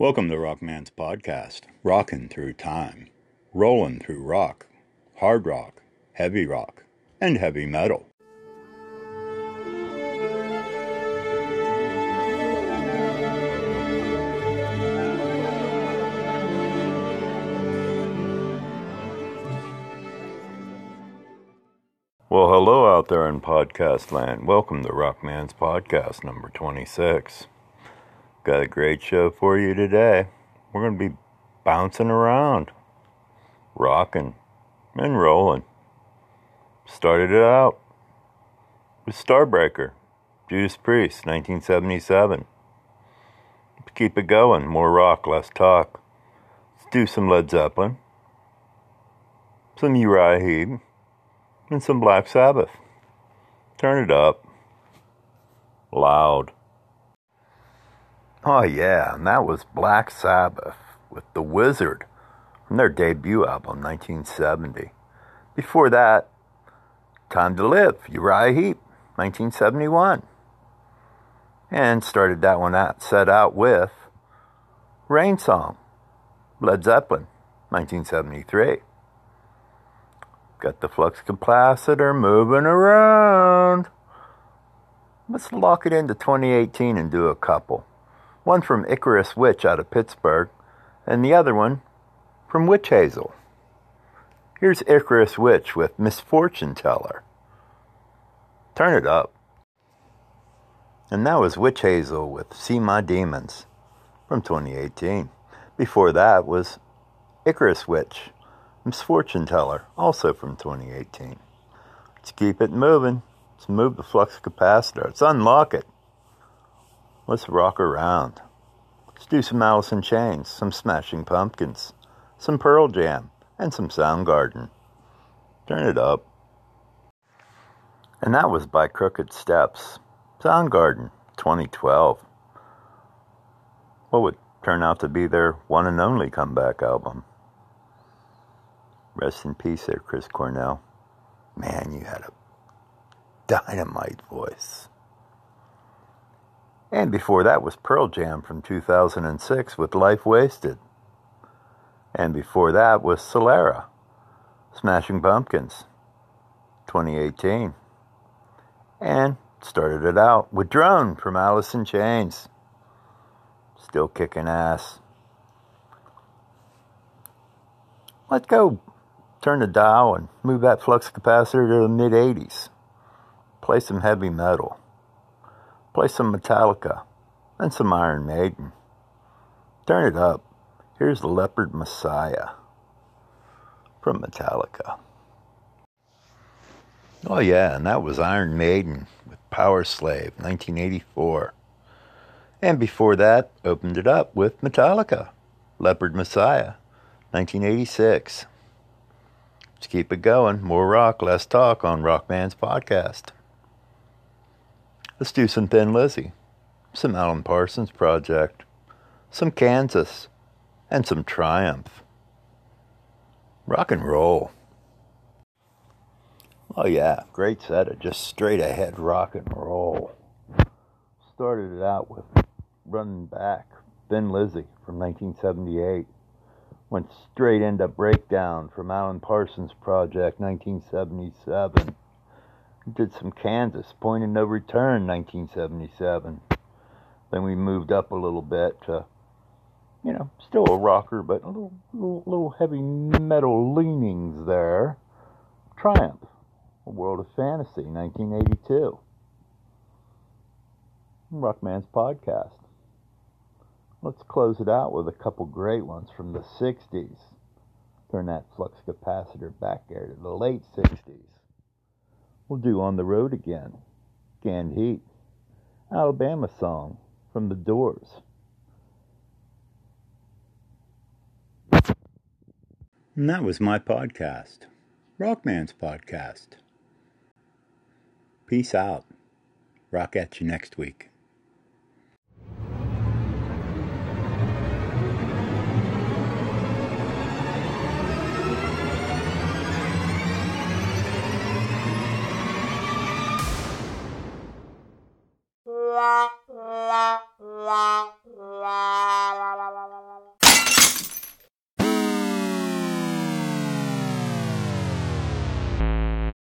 Welcome to Rockman's podcast, rocking through time, rolling through rock, hard rock, heavy rock, and heavy metal. Well, hello out there in podcast land. Welcome to Rockman's podcast number 26. Got a great show for you today. We're going to be bouncing around, rocking, and rolling. Started it out with Starbreaker, Judas Priest, 1977. Let's keep it going. More rock, less talk. Let's do some Led Zeppelin, some Uriah Heep and some Black Sabbath. Turn it up. Loud. Oh, yeah, and that was Black Sabbath with The Wizard from their debut album, 1970. Before that, Time to Live, Uriah Heep, 1971. And started that one out, set out with Rain Song, Led Zeppelin, 1973. Got the flux capacitor moving around. Let's lock it into 2018 and do a couple. One from Icarus Witch out of Pittsburgh, and the other one from Witch Hazel. Here's Icarus Witch with Misfortune Teller. Turn it up. And that was Witch Hazel with See My Demons from 2018. Before that was Icarus Witch Misfortune Teller, also from 2018. Let's keep it moving. Let's move the flux capacitor. Let's unlock it. Let's rock around. Let's do some Alice in Chains, some Smashing Pumpkins, some Pearl Jam, and some Soundgarden. Turn it up. And that was by Crooked Steps. Soundgarden, 2012. What would turn out to be their one and only comeback album? Rest in peace there, Chris Cornell. Man, you had a dynamite voice. And before that was Pearl Jam from 2006 with Life Wasted. And before that was Solara, Smashing Pumpkins, 2018. And started it out with Drone from Alice in Chains. Still kicking ass. Let's go turn the dial and move that flux capacitor to the mid 80s. Play some heavy metal. Play some Metallica and some Iron Maiden. Turn it up. Here's Leper Messiah from Metallica. Oh, yeah, and that was Iron Maiden with Power Slave, 1984. And before that, opened it up with Metallica, Leper Messiah, 1986. Let's keep it going. More rock, less talk on Rockman's podcast. Let's do some Thin Lizzy, some Alan Parsons Project, some Kansas, and some Triumph. Rock and roll. Oh, yeah, great set of just straight ahead rock and roll. Started it out with Running Back, Thin Lizzy from 1978 went straight into Breakdown from Alan Parsons Project 1977. Did some Kansas, Point of No Return 1977. Then we moved up a little bit to, you know, still a rocker, but a little, little, little heavy metal leanings there. Triumph, A World of Fantasy 1982. Rockman's Podcast. Let's close it out with a couple great ones from the 60s. Turn that flux capacitor back there to the late 60s. We'll do On the Road Again, Canned Heat, Alabama song from the Doors. And that was my podcast, Rockman's podcast. Peace out. Rock at you next week. 哇。